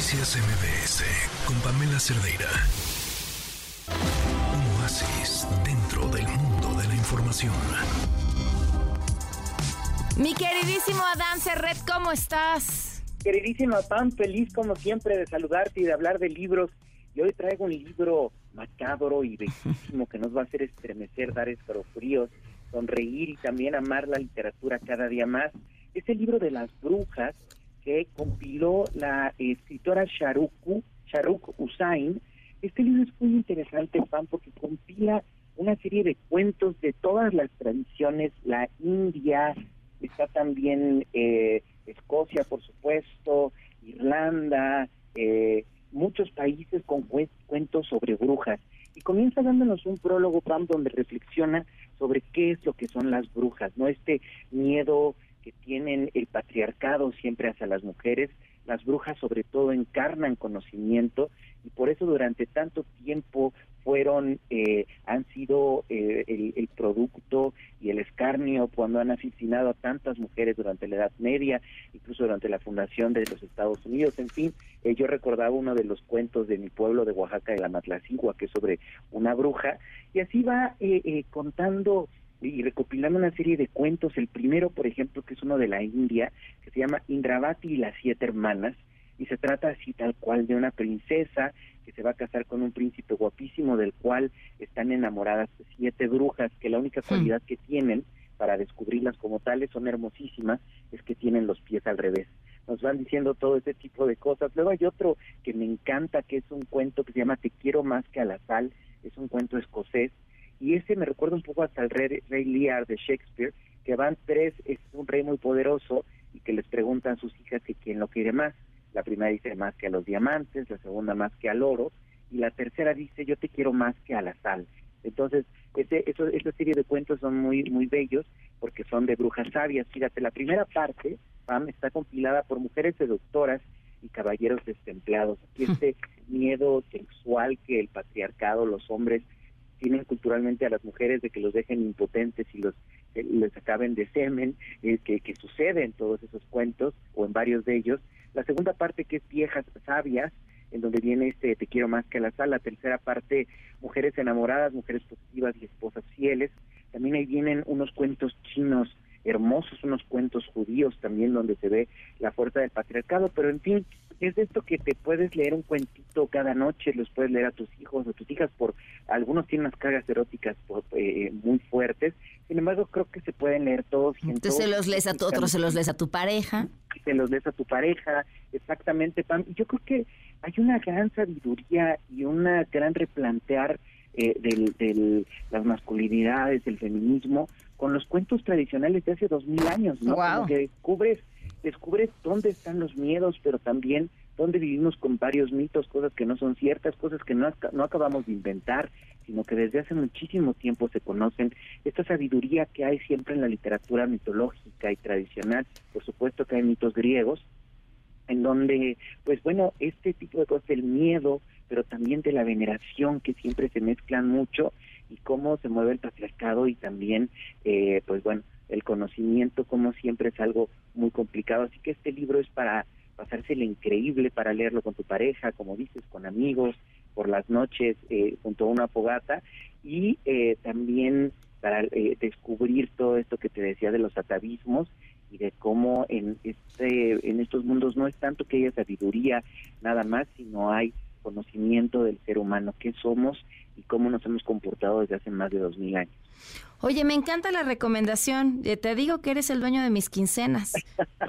Noticias MBS con Pamela Cerdeira. Un oasis dentro del mundo de la información. Mi queridísimo Adán Serret, ¿cómo estás? Queridísima Pam, feliz como siempre de saludarte y de hablar de libros. Y hoy traigo un libro macabro y bellísimo que nos va a hacer estremecer, dar escalofríos, sonreír y también amar la literatura cada día más. Es el libro de las brujas que compiló la escritora Sharuku, Sharuk Usain. Este libro es muy interesante, Pam, porque compila una serie de cuentos de todas las tradiciones, la India, está también eh, Escocia, por supuesto, Irlanda, eh, muchos países con cuentos sobre brujas. Y comienza dándonos un prólogo, Pam, donde reflexiona sobre qué es lo que son las brujas, ¿no? Este miedo tienen el patriarcado siempre hacia las mujeres, las brujas sobre todo encarnan conocimiento y por eso durante tanto tiempo fueron, eh, han sido eh, el, producto y el escarnio cuando han asesinado a tantas mujeres durante la Edad Media, incluso durante la fundación de los Estados Unidos. En fin, eh, yo recordaba uno de los cuentos de mi pueblo de Oaxaca, de la Matlacigua, que es sobre una bruja, y así va contando y recopilando una serie de cuentos. El primero, por ejemplo, que es uno de la India, que se llama Indravati y las siete hermanas, y se trata así tal cual de una princesa que se va a casar con un príncipe guapísimo del cual están enamoradas siete brujas, que la única hmm. cualidad que tienen para descubrirlas como tales son hermosísimas, es que tienen los pies al revés. Nos van diciendo todo ese tipo de cosas. Luego hay otro que me encanta, que es un cuento que se llama Te quiero más que a la sal, es un cuento escocés, y ese me recuerda un poco hasta el rey, rey Lear de Shakespeare, que van tres, es un rey muy poderoso y que les preguntan a sus hijas que quién lo quiere más. La primera dice más que a los diamantes, la segunda más que al oro, y la tercera dice yo te quiero más que a la sal. Entonces, ese, eso, esa serie de cuentos son muy, muy bellos porque son de brujas sabias. Fíjate, la primera parte, Pam, está compilada por mujeres seductoras y caballeros desempleados. Aquí este miedo sexual que el patriarcado, los hombres tienen culturalmente a las mujeres de que los dejen impotentes y los les acaben de semen, eh, que, que sucede en todos esos cuentos o en varios de ellos. La segunda parte que es viejas sabias, en donde viene este Te quiero más que la sal. La tercera parte, mujeres enamoradas, mujeres positivas y esposas fieles. También ahí vienen unos cuentos chinos hermosos, unos cuentos judíos también donde se ve la fuerza del patriarcado, pero en fin, es de esto que te puedes leer un cuentito cada noche, los puedes leer a tus hijos o tus hijas, por algunos tienen unas cargas eróticas eh, muy fuertes, sin embargo creo que se pueden leer todos. Entonces se los lees a tu otro, se los lees a tu pareja. Se los lees a tu pareja, exactamente, Pam. Y yo creo que hay una gran sabiduría y una gran replantear eh, de las masculinidades, del feminismo, con los cuentos tradicionales de hace dos mil años, ¿no? que descubres, descubres dónde están los miedos, pero también dónde vivimos con varios mitos, cosas que no son ciertas, cosas que no, no acabamos de inventar, sino que desde hace muchísimo tiempo se conocen. Esta sabiduría que hay siempre en la literatura mitológica y tradicional, por supuesto que hay mitos griegos, en donde, pues bueno, este tipo de cosas, el miedo, pero también de la veneración que siempre se mezclan mucho, y cómo se mueve el patriarcado y también, eh, pues bueno, el conocimiento, como siempre es algo muy complicado. Así que este libro es para pasárselo increíble, para leerlo con tu pareja, como dices, con amigos, por las noches, eh, junto a una fogata, y eh, también para descubrir todo esto que te decía de los atavismos y de cómo en este en estos mundos no es tanto que haya sabiduría nada más, sino hay conocimiento del ser humano, qué somos y cómo nos hemos comportado desde hace más de dos mil años. Oye, me encanta la recomendación. Eh, te digo que eres el dueño de mis quincenas.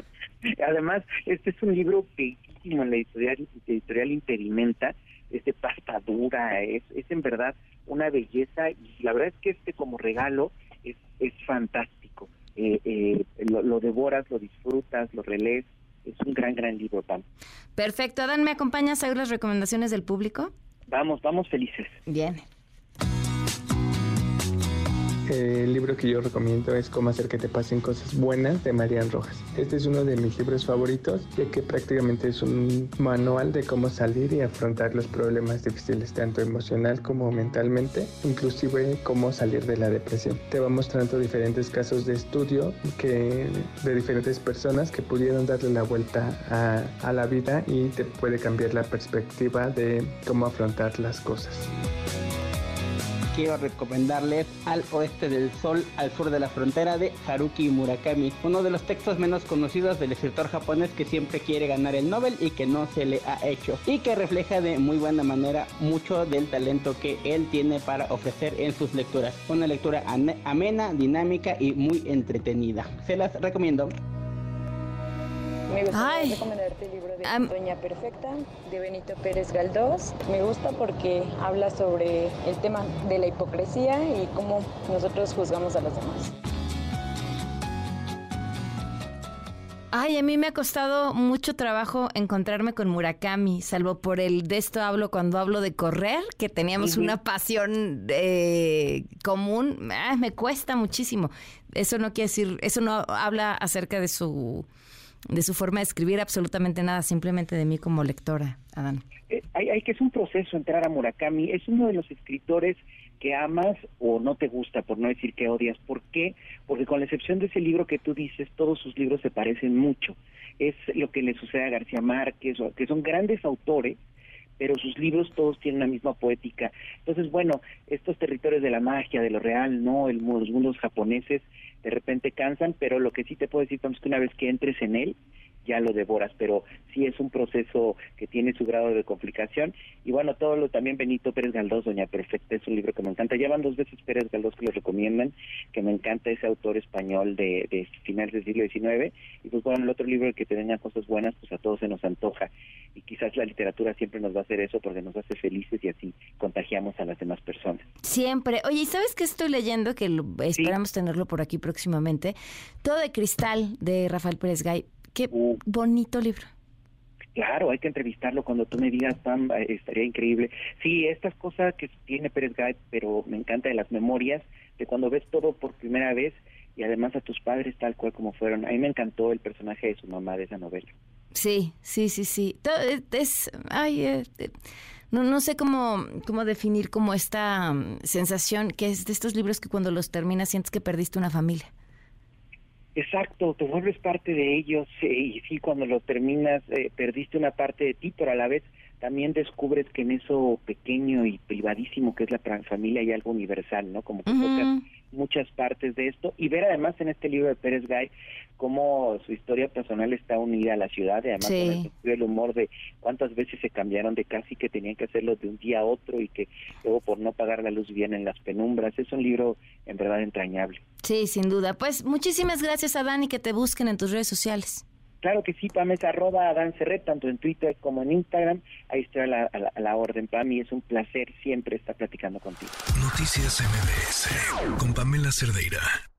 Además, este es un libro bellísimo en la editorial, editorial Interimenta, es de pasta dura, es, es en verdad una belleza y la verdad es que este como regalo es, es fantástico. Eh, eh, lo, lo, devoras, lo disfrutas, lo relees. Es un gran, gran libro, Pam. Perfecto. Adán, ¿me acompañas a ver las recomendaciones del público? Vamos, vamos felices. Bien. El libro que yo recomiendo es Cómo hacer que te pasen cosas buenas de Marian Rojas. Este es uno de mis libros favoritos, ya que prácticamente es un manual de cómo salir y afrontar los problemas difíciles, tanto emocional como mentalmente, inclusive cómo salir de la depresión. Te va mostrando diferentes casos de estudio que, de diferentes personas que pudieron darle la vuelta a la vida y te puede cambiar la perspectiva de cómo afrontar las cosas quiero recomendarles Al Oeste del Sol, al sur de la frontera de Haruki Murakami, uno de los textos menos conocidos del escritor japonés que siempre quiere ganar el Nobel y que no se le ha hecho, y que refleja de muy buena manera mucho del talento que él tiene para ofrecer en sus lecturas. Una lectura amena, dinámica y muy entretenida. Se las recomiendo. Me gustaría recomendarte el libro de Doña Perfecta de Benito Pérez Galdós. Me gusta porque habla sobre el tema de la hipocresía y cómo nosotros juzgamos a los demás. Ay, a mí me ha costado mucho trabajo encontrarme con Murakami, salvo por el de esto hablo cuando hablo de correr, que teníamos una pasión eh, común. Ah, me cuesta muchísimo. Eso no quiere decir, eso no habla acerca de su de su forma de escribir absolutamente nada, simplemente de mí como lectora, Adán. Eh, hay, que es un proceso entrar a Murakami, es uno de los escritores que amas o no te gusta, por no decir que odias. ¿Por qué? Porque con la excepción de ese libro que tú dices, todos sus libros se parecen mucho. Es lo que le sucede a García Márquez, que son grandes autores, pero sus libros todos tienen la misma poética. Entonces, bueno, estos territorios de la magia, de lo real, no, el, los mundos japoneses, de repente cansan, pero lo que sí te puedo decir es que una vez que entres en él, ya lo devoras, pero sí es un proceso que tiene su grado de complicación. Y bueno, todo lo también Benito Pérez Galdós, Doña Perfecta, es un libro que me encanta. Ya van dos veces Pérez Galdós que lo recomiendan, que me encanta ese autor español de, de finales del siglo XIX. Y pues bueno, el otro libro que tenía cosas buenas, pues a todos se nos antoja. Y quizás la literatura siempre nos va a hacer eso porque nos hace felices y así contagiamos a las demás personas. Siempre. Oye, ¿y sabes qué estoy leyendo? Que esperamos tenerlo por aquí próximamente. Todo de cristal de Rafael Pérez Gay Qué uh. bonito libro. Claro, hay que entrevistarlo cuando tú me digas, Pam, eh, estaría increíble. Sí, estas cosas que tiene Pérez Gay, pero me encanta de las memorias, de cuando ves todo por primera vez y además a tus padres tal cual como fueron. A mí me encantó el personaje de su mamá de esa novela. Sí, sí, sí, sí. Eh, es, ay, eh, no, no sé cómo, cómo definir como esta mm, sensación que es de estos libros que cuando los terminas sientes que perdiste una familia. Exacto, te vuelves parte de ellos y sí, cuando lo terminas eh, perdiste una parte de ti, pero a la vez también descubres que en eso pequeño y privadísimo que es la familia hay algo universal, ¿no? Como que muchas partes de esto y ver además en este libro de Pérez Gay cómo su historia personal está unida a la ciudad y además con el, humor de cuántas veces se cambiaron de casi que tenían que hacerlo de un día a otro y que luego por no pagar la luz vienen en las penumbras. Es un libro en verdad entrañable. Sí, sin duda. Pues muchísimas gracias a Dani que te busquen en tus redes sociales. Claro que sí, Pam, es arroba Adán tanto en Twitter como en Instagram. Ahí está la, la, la orden, Pam, y es un placer siempre estar platicando contigo. Noticias MBS con Pamela Cerdeira.